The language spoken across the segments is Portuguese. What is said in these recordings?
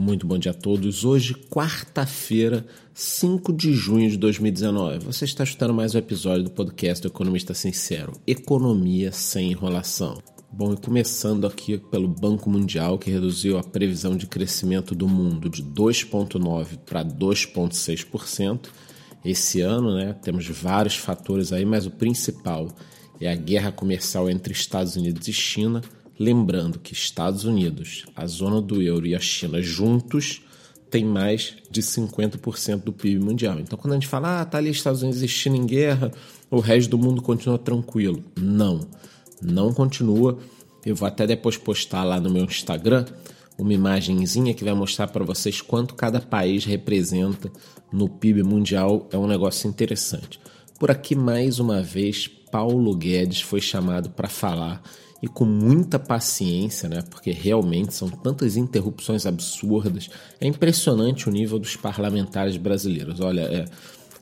Muito bom dia a todos. Hoje, quarta-feira, 5 de junho de 2019. Você está escutando mais um episódio do podcast do Economista Sincero: Economia sem enrolação. Bom, e começando aqui pelo Banco Mundial, que reduziu a previsão de crescimento do mundo de 2,9% para 2,6%. Esse ano, né, temos vários fatores aí, mas o principal é a guerra comercial entre Estados Unidos e China Lembrando que Estados Unidos, a zona do euro e a China juntos têm mais de 50% do PIB mundial. Então, quando a gente fala, ah, tá ali Estados Unidos e China em guerra, o resto do mundo continua tranquilo. Não, não continua. Eu vou até depois postar lá no meu Instagram uma imagenzinha que vai mostrar para vocês quanto cada país representa no PIB mundial. É um negócio interessante. Por aqui, mais uma vez, Paulo Guedes foi chamado para falar e com muita paciência, né? Porque realmente são tantas interrupções absurdas. É impressionante o nível dos parlamentares brasileiros. Olha, é,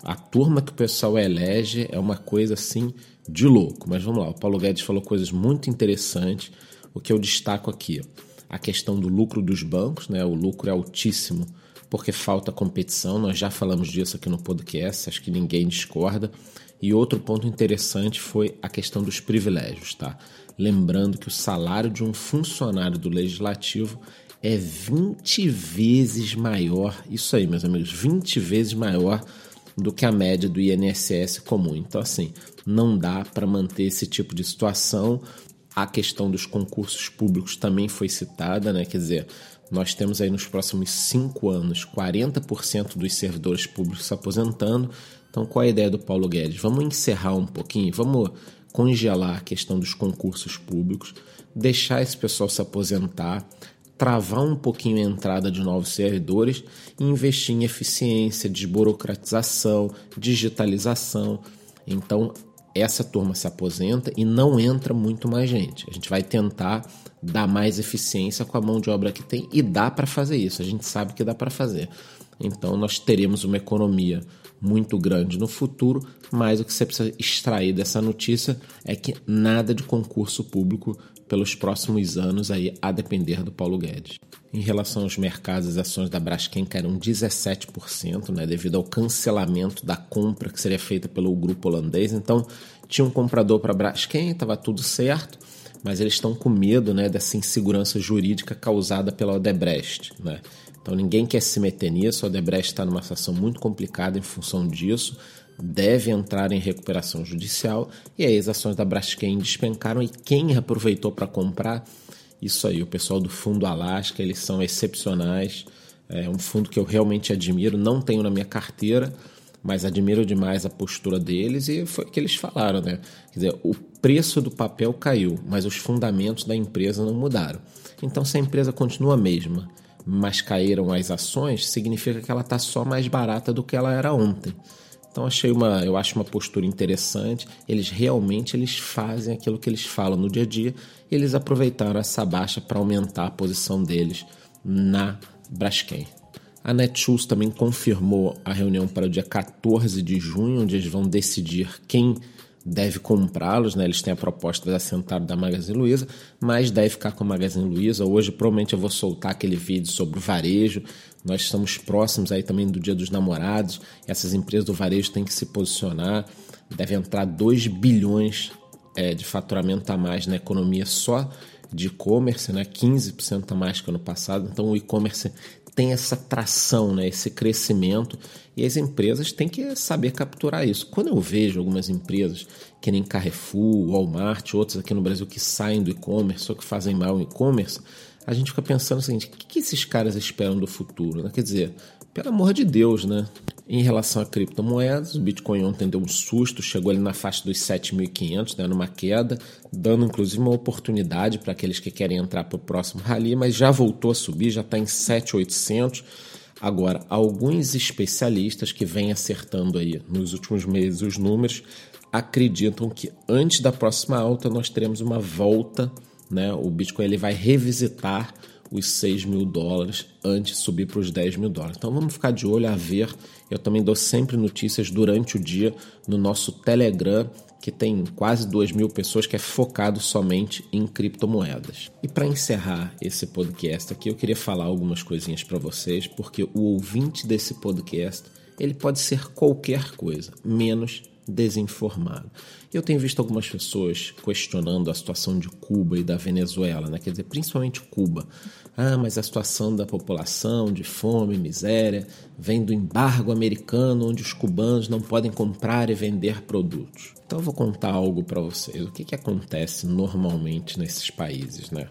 a turma que o pessoal elege é uma coisa assim de louco. Mas vamos lá, o Paulo Guedes falou coisas muito interessantes. O que eu destaco aqui, a questão do lucro dos bancos, né? O lucro é altíssimo porque falta competição. Nós já falamos disso aqui no podcast, acho que ninguém discorda. E outro ponto interessante foi a questão dos privilégios, tá? Lembrando que o salário de um funcionário do legislativo é 20 vezes maior, isso aí, meus amigos, 20 vezes maior do que a média do INSS comum. Então, assim, não dá para manter esse tipo de situação. A questão dos concursos públicos também foi citada, né? Quer dizer, nós temos aí nos próximos cinco anos 40% dos servidores públicos se aposentando. Então, qual é a ideia do Paulo Guedes? Vamos encerrar um pouquinho, vamos congelar a questão dos concursos públicos, deixar esse pessoal se aposentar, travar um pouquinho a entrada de novos servidores e investir em eficiência, desburocratização, digitalização. Então, essa turma se aposenta e não entra muito mais gente. A gente vai tentar dar mais eficiência com a mão de obra que tem e dá para fazer isso. A gente sabe que dá para fazer. Então nós teremos uma economia muito grande no futuro, mas o que você precisa extrair dessa notícia é que nada de concurso público pelos próximos anos aí a depender do Paulo Guedes. Em relação aos mercados, as ações da Braskem caíram 17%, né, devido ao cancelamento da compra que seria feita pelo grupo holandês. Então, tinha um comprador para Braskem, estava tudo certo, mas eles estão com medo né, dessa insegurança jurídica causada pela Odebrecht. Né? Então ninguém quer se meter nisso, a Odebrecht está numa situação muito complicada em função disso, deve entrar em recuperação judicial e aí as ações da Braskem despencaram e quem aproveitou para comprar, isso aí, o pessoal do Fundo Alasca, eles são excepcionais, é um fundo que eu realmente admiro, não tenho na minha carteira, mas admiro demais a postura deles e foi o que eles falaram, né? Quer dizer, o preço do papel caiu, mas os fundamentos da empresa não mudaram. Então, se a empresa continua a mesma, mas caíram as ações, significa que ela está só mais barata do que ela era ontem. Então achei uma, eu acho uma postura interessante. Eles realmente eles fazem aquilo que eles falam no dia a dia. E eles aproveitaram essa baixa para aumentar a posição deles na Braskem. A Netshoes também confirmou a reunião para o dia 14 de junho, onde eles vão decidir quem deve comprá-los, né? Eles têm a proposta de assentado da Magazine Luiza, mas deve ficar com a Magazine Luiza. Hoje provavelmente eu vou soltar aquele vídeo sobre o varejo. Nós estamos próximos aí também do Dia dos Namorados. Essas empresas do varejo têm que se posicionar. Deve entrar 2 bilhões é, de faturamento a mais na economia só de e-commerce, né? 15% a mais que ano passado. Então o e-commerce tem essa tração, né, esse crescimento, e as empresas têm que saber capturar isso. Quando eu vejo algumas empresas, que nem Carrefour, Walmart, outras aqui no Brasil que saem do e-commerce ou que fazem mal o e-commerce, a gente fica pensando o seguinte: o que esses caras esperam do futuro? Né? Quer dizer, pelo amor de Deus, né? Em relação a criptomoedas, o Bitcoin ontem deu um susto, chegou ali na faixa dos 7.500, né, numa queda, dando inclusive uma oportunidade para aqueles que querem entrar para o próximo rally, mas já voltou a subir, já está em 7.800. Agora, alguns especialistas que vêm acertando aí nos últimos meses os números acreditam que antes da próxima alta nós teremos uma volta, né? O Bitcoin ele vai revisitar os 6 mil dólares antes de subir para os 10 mil dólares. Então vamos ficar de olho a ver. Eu também dou sempre notícias durante o dia no nosso Telegram. que tem quase 2 mil pessoas, que é focado somente em criptomoedas. E para encerrar esse podcast aqui, eu queria falar algumas coisinhas para vocês, porque o ouvinte desse podcast ele pode ser qualquer coisa, menos desinformado. Eu tenho visto algumas pessoas questionando a situação de Cuba e da Venezuela, né? quer dizer, principalmente Cuba. Ah, mas a situação da população, de fome, miséria, vem do embargo americano, onde os cubanos não podem comprar e vender produtos. Então eu vou contar algo para vocês. O que, que acontece normalmente nesses países, né?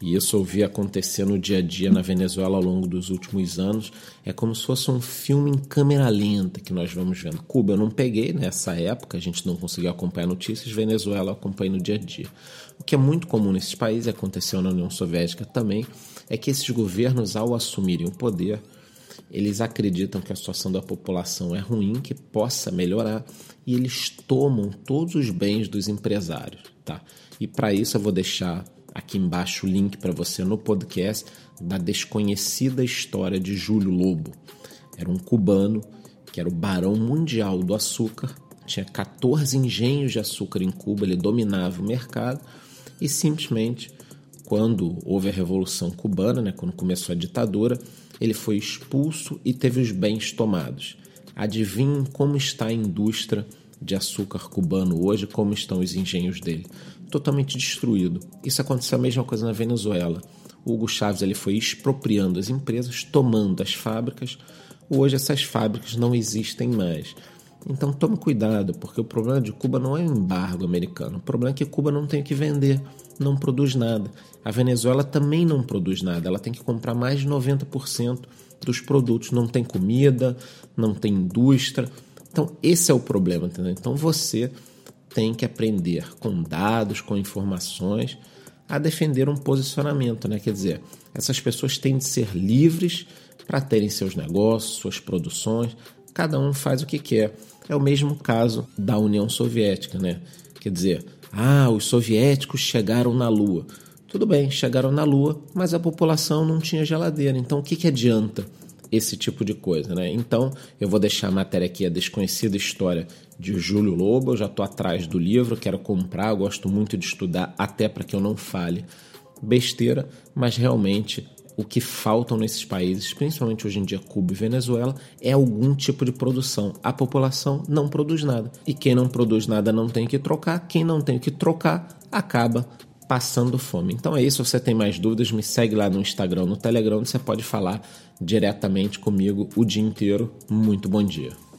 E isso eu vi acontecer no dia a dia na Venezuela ao longo dos últimos anos. É como se fosse um filme em câmera lenta que nós vamos vendo. Cuba eu não peguei nessa época, a gente não conseguiu acompanhar notícias. Venezuela eu acompanhei no dia a dia. O que é muito comum nesses países, aconteceu na União Soviética também, é que esses governos, ao assumirem o poder, eles acreditam que a situação da população é ruim, que possa melhorar, e eles tomam todos os bens dos empresários. Tá? E para isso eu vou deixar aqui embaixo o link para você no podcast da desconhecida história de Júlio Lobo. Era um cubano que era o barão mundial do açúcar, tinha 14 engenhos de açúcar em Cuba, ele dominava o mercado e simplesmente quando houve a Revolução Cubana, né, quando começou a ditadura, ele foi expulso e teve os bens tomados. Adivinhem como está a indústria de açúcar cubano hoje, como estão os engenhos dele totalmente destruído. Isso aconteceu a mesma coisa na Venezuela. O Hugo Chávez ele foi expropriando as empresas, tomando as fábricas. Hoje essas fábricas não existem mais. Então tome cuidado, porque o problema de Cuba não é o embargo americano. O problema é que Cuba não tem o que vender, não produz nada. A Venezuela também não produz nada, ela tem que comprar mais de 90% dos produtos. Não tem comida, não tem indústria. Então esse é o problema, entendeu? Então você tem que aprender com dados, com informações, a defender um posicionamento, né? Quer dizer, essas pessoas têm de ser livres para terem seus negócios, suas produções, cada um faz o que quer. É o mesmo caso da União Soviética, né? Quer dizer, ah, os soviéticos chegaram na Lua. Tudo bem, chegaram na Lua, mas a população não tinha geladeira. Então, o que, que adianta esse tipo de coisa, né? Então, eu vou deixar a matéria aqui, a desconhecida história de Júlio Lobo. Eu já estou atrás do livro, quero comprar, gosto muito de estudar, até para que eu não fale besteira, mas realmente o que faltam nesses países, principalmente hoje em dia Cuba e Venezuela, é algum tipo de produção. A população não produz nada. E quem não produz nada não tem que trocar, quem não tem que trocar acaba passando fome. Então é isso. Se você tem mais dúvidas, me segue lá no Instagram, no Telegram, onde você pode falar diretamente comigo o dia inteiro. Muito bom dia.